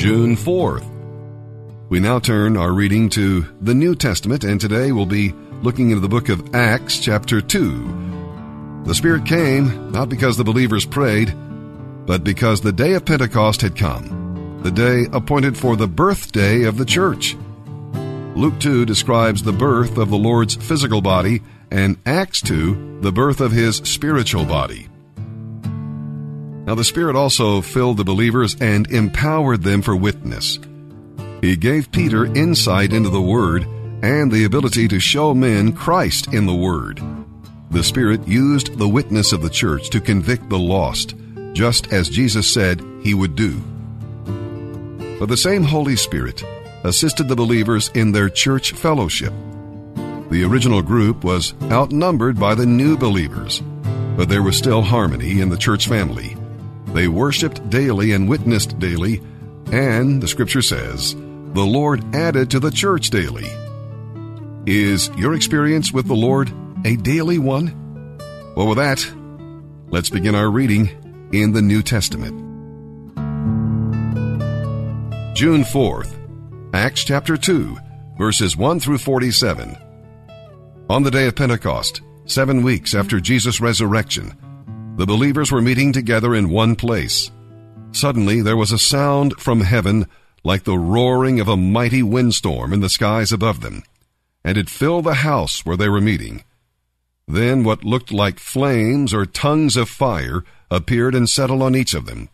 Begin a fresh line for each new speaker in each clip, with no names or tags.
June 4th. We now turn our reading to the New Testament, and today we'll be looking into the book of Acts, chapter 2. The Spirit came not because the believers prayed, but because the day of Pentecost had come, the day appointed for the birthday of the church. Luke 2 describes the birth of the Lord's physical body, and Acts 2, the birth of his spiritual body. Now, the Spirit also filled the believers and empowered them for witness. He gave Peter insight into the Word and the ability to show men Christ in the Word. The Spirit used the witness of the church to convict the lost, just as Jesus said he would do. But the same Holy Spirit assisted the believers in their church fellowship. The original group was outnumbered by the new believers, but there was still harmony in the church family. They worshiped daily and witnessed daily, and, the scripture says, the Lord added to the church daily. Is your experience with the Lord a daily one? Well, with that, let's begin our reading in the New Testament. June 4th, Acts chapter 2, verses 1 through 47. On the day of Pentecost, seven weeks after Jesus' resurrection, the believers were meeting together in one place. Suddenly there was a sound from heaven like the roaring of a mighty windstorm in the skies above them, and it filled the house where they were meeting. Then what looked like flames or tongues of fire appeared and settled on each of them.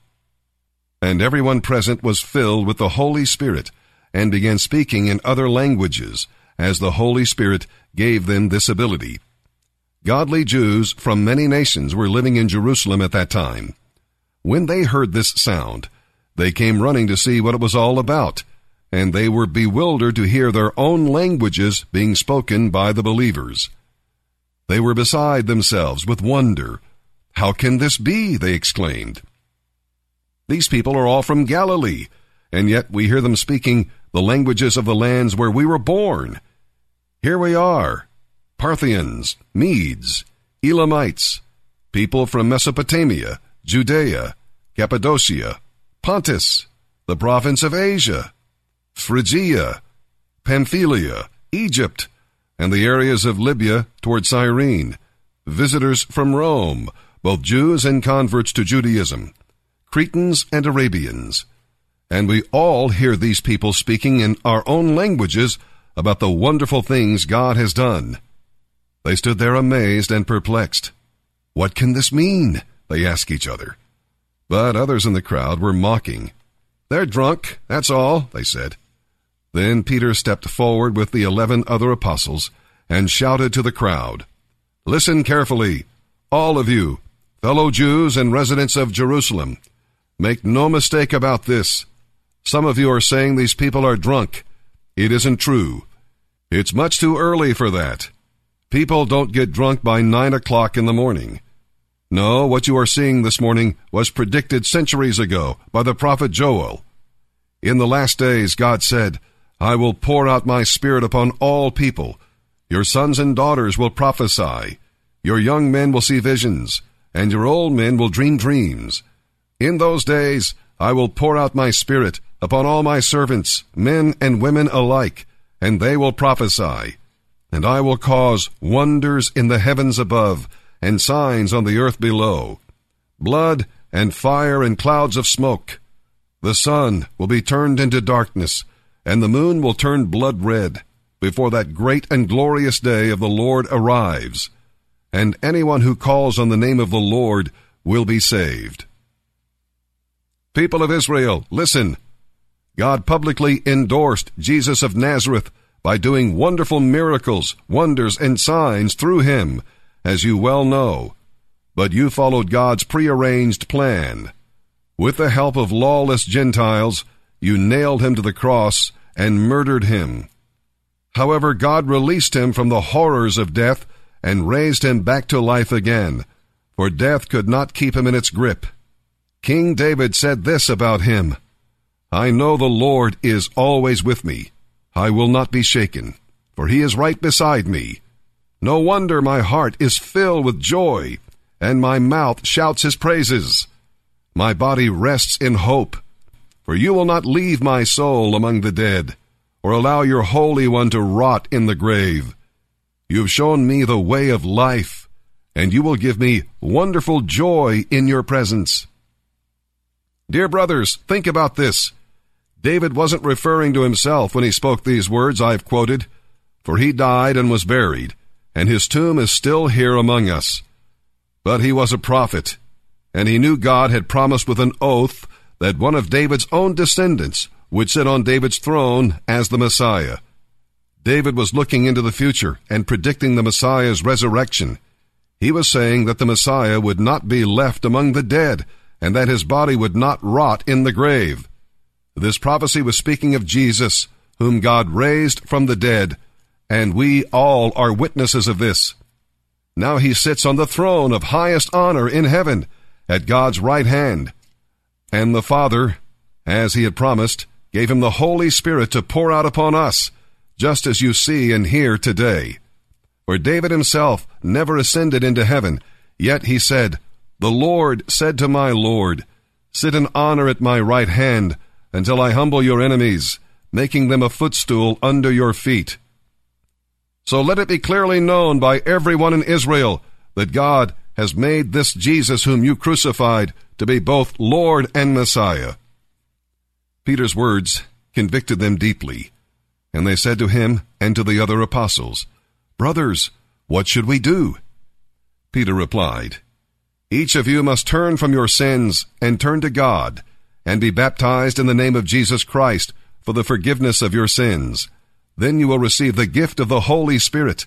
And everyone present was filled with the Holy Spirit and began speaking in other languages, as the Holy Spirit gave them this ability. Godly Jews from many nations were living in Jerusalem at that time. When they heard this sound, they came running to see what it was all about, and they were bewildered to hear their own languages being spoken by the believers. They were beside themselves with wonder. How can this be? they exclaimed. These people are all from Galilee, and yet we hear them speaking the languages of the lands where we were born. Here we are Parthians, Medes, Elamites, people from Mesopotamia, Judea, Cappadocia, Pontus, the province of Asia, Phrygia, Pamphylia, Egypt, and the areas of Libya toward Cyrene, visitors from Rome, both Jews and converts to Judaism, Cretans and Arabians, and we all hear these people speaking in our own languages about the wonderful things God has done. They stood there amazed and perplexed. What can this mean? They asked each other. But others in the crowd were mocking. They're drunk, that's all, they said. Then Peter stepped forward with the eleven other apostles and shouted to the crowd, Listen carefully, all of you, fellow Jews and residents of Jerusalem. Make no mistake about this. Some of you are saying these people are drunk. It isn't true. It's much too early for that. People don't get drunk by nine o'clock in the morning. No, what you are seeing this morning was predicted centuries ago by the prophet Joel. In the last days, God said, I will pour out my spirit upon all people. Your sons and daughters will prophesy. Your young men will see visions, and your old men will dream dreams. In those days, I will pour out my spirit upon all my servants, men and women alike, and they will prophesy. And I will cause wonders in the heavens above, and signs on the earth below blood and fire and clouds of smoke. The sun will be turned into darkness, and the moon will turn blood red, before that great and glorious day of the Lord arrives. And anyone who calls on the name of the Lord will be saved. People of Israel, listen. God publicly endorsed Jesus of Nazareth by doing wonderful miracles, wonders, and signs through him, as you well know. But you followed God's prearranged plan. With the help of lawless Gentiles, you nailed him to the cross and murdered him. However, God released him from the horrors of death and raised him back to life again, for death could not keep him in its grip. King David said this about him I know the Lord is always with me. I will not be shaken, for he is right beside me. No wonder my heart is filled with joy, and my mouth shouts his praises. My body rests in hope, For you will not leave my soul among the dead, or allow your Holy One to rot in the grave. You have shown me the way of life, and you will give me wonderful joy in your presence. Dear brothers, think about this. David wasn't referring to himself when he spoke these words I've quoted, for he died and was buried, and his tomb is still here among us. But he was a prophet, and he knew God had promised with an oath that one of David's own descendants would sit on David's throne as the Messiah. David was looking into the future and predicting the Messiah's resurrection. He was saying that the Messiah would not be left among the dead and that his body would not rot in the grave. This prophecy was speaking of Jesus, whom God raised from the dead, and we all are witnesses of this. Now he sits on the throne of highest honor in heaven, at God's right hand, and the Father, as he had promised, gave him the Holy Spirit to pour out upon us, just as you see and hear today. For David himself never ascended into heaven, yet he said, The Lord said to my Lord, Sit in honor at my right hand, until I humble your enemies, making them a footstool under your feet. So let it be clearly known by everyone in Israel that God has made this Jesus whom you crucified to be both Lord and Messiah. Peter's words convicted them deeply, and they said to him and to the other apostles, Brothers, what should we do? Peter replied, Each of you must turn from your sins and turn to God, and be baptized in the name of Jesus Christ for the forgiveness of your sins. Then you will receive the gift of the Holy Spirit.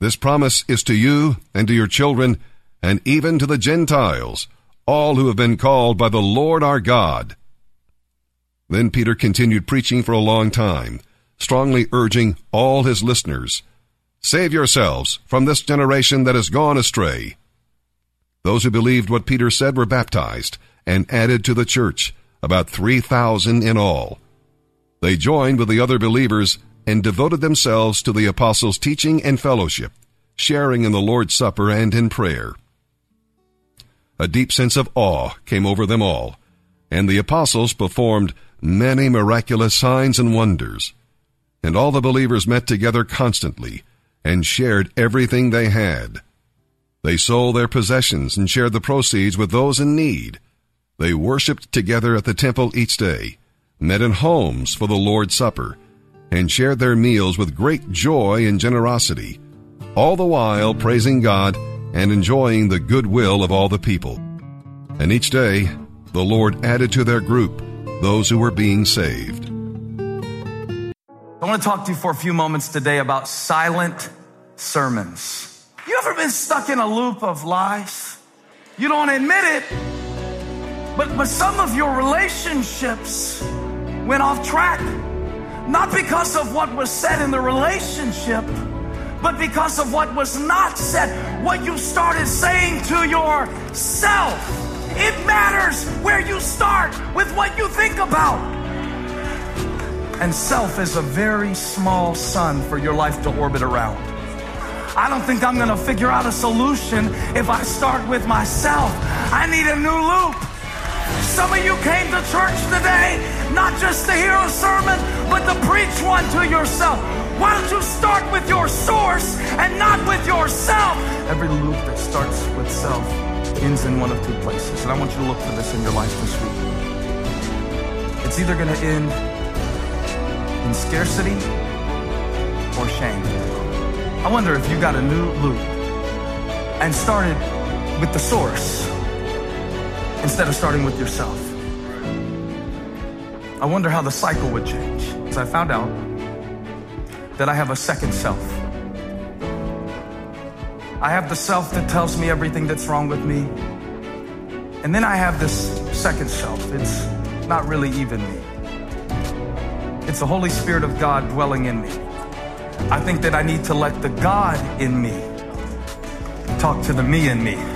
This promise is to you and to your children, and even to the Gentiles all who have been called by the Lord our God. Then Peter continued preaching for a long time, strongly urging all his listeners, Save yourselves from this generation that has gone astray. Those who believed what Peter said were baptized and added to the church, about 3,000 in all. They joined with the other believers and devoted themselves to the apostles' teaching and fellowship, sharing in the Lord's Supper and in prayer. A deep sense of awe came over them all, and the apostles performed many miraculous signs and wonders. And all the believers met together constantly and shared everything they had. They sold their possessions and shared the proceeds with those in need. They worshiped together at the temple each day, met in homes for the Lord's Supper, and shared their meals with great joy and generosity, all the while praising God and enjoying the goodwill of all the people. And each day, the Lord added to their group those who were being saved.
I want to talk to you for a few moments today about silent sermons. You ever been stuck in a loop of lies? You don't admit it, but, but some of your relationships went off track. Not because of what was said in the relationship, but because of what was not said, what you started saying to yourself. It matters where you start with what you think about. And self is a very small sun for your life to orbit around. I don't think I'm gonna figure out a solution if I start with myself. I need a new loop. Some of you came to church today not just to hear a sermon, but to preach one to yourself. Why don't you start with your source and not with yourself? Every loop that starts with self ends in one of two places. And I want you to look for this in your life this week. It's either going to end in scarcity or shame. I wonder if you got a new loop and started with the source instead of starting with yourself. I wonder how the cycle would change. As I found out that I have a second self. I have the self that tells me everything that's wrong with me. And then I have this second self. It's not really even me. It's the Holy Spirit of God dwelling in me. I think that I need to let the God in me talk to the me in me.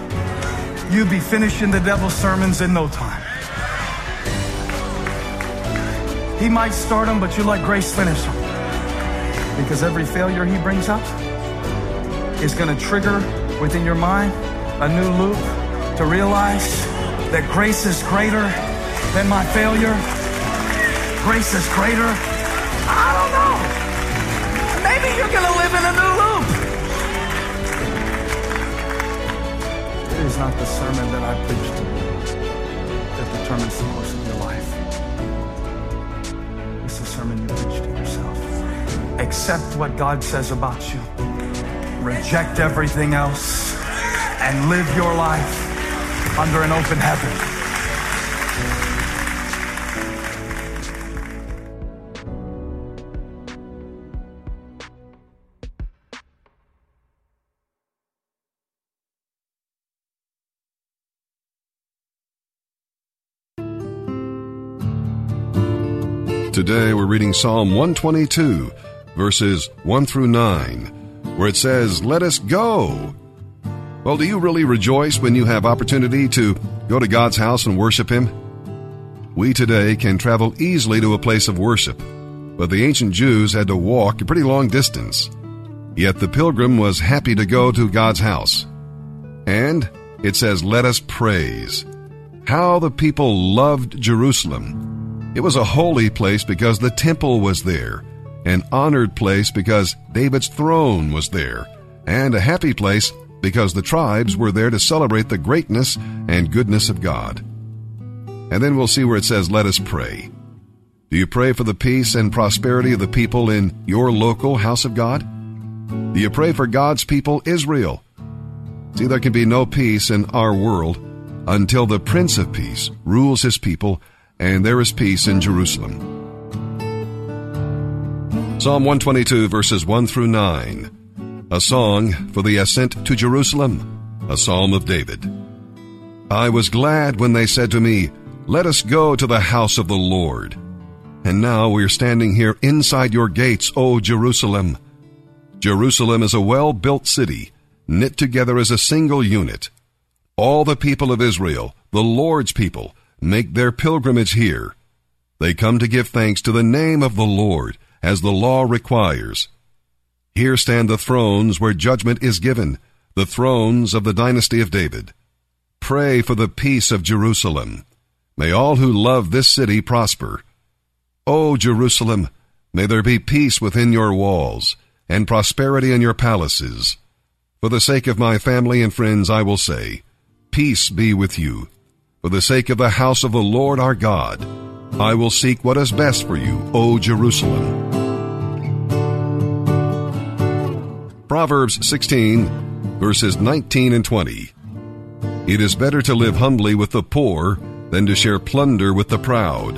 You be finishing the devil's sermons in no time. He might start them, but you let grace finish them. Because every failure he brings up is going to trigger within your mind a new loop to realize that grace is greater than my failure. grace is greater. I don't know. Maybe you're going to live in a new loop. Not the sermon that I preach to you that determines the course of your life. It's the sermon you preach to yourself. Accept what God says about you. Reject everything else and live your life under an open heaven.
Today we're reading Psalm 122, verses 1 through 9, where it says, Let us go. Well, do you really rejoice when you have opportunity to go to God's house and worship Him? We today can travel easily to a place of worship, but the ancient Jews had to walk a pretty long distance. Yet the pilgrim was happy to go to God's house. And it says, Let us praise. How the people loved Jerusalem. It was a holy place because the temple was there, an honored place because David's throne was there, and a happy place because the tribes were there to celebrate the greatness and goodness of God. And then we'll see where it says, Let us pray. Do you pray for the peace and prosperity of the people in your local house of God? Do you pray for God's people, Israel? See, there can be no peace in our world until the Prince of Peace rules his people and there is peace in Jerusalem. Psalm 122 verses 1 through 9. A song for the ascent to Jerusalem. A psalm of David. I was glad when they said to me, Let us go to the house of the Lord. And now we are standing here inside your gates, O Jerusalem. Jerusalem is a well built city, knit together as a single unit. All the people of Israel, the Lord's people, make their pilgrimage here. They come to give thanks to the name of the Lord, as the law requires. Here stand the thrones where judgment is given, the thrones of the dynasty of David. Pray for the peace of Jerusalem. May all who love this city prosper. O Jerusalem, may there be peace within your walls, and prosperity in your palaces. For the sake of my family and friends, I will say, Peace be with you. For the sake of the house of the Lord our God, I will seek what is best for you, O Jerusalem. Proverbs 16, verses 19 and 20. It is better to live humbly with the poor than to share plunder with the proud.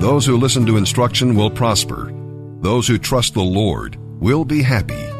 Those who listen to instruction will prosper. Those who trust the Lord will be happy.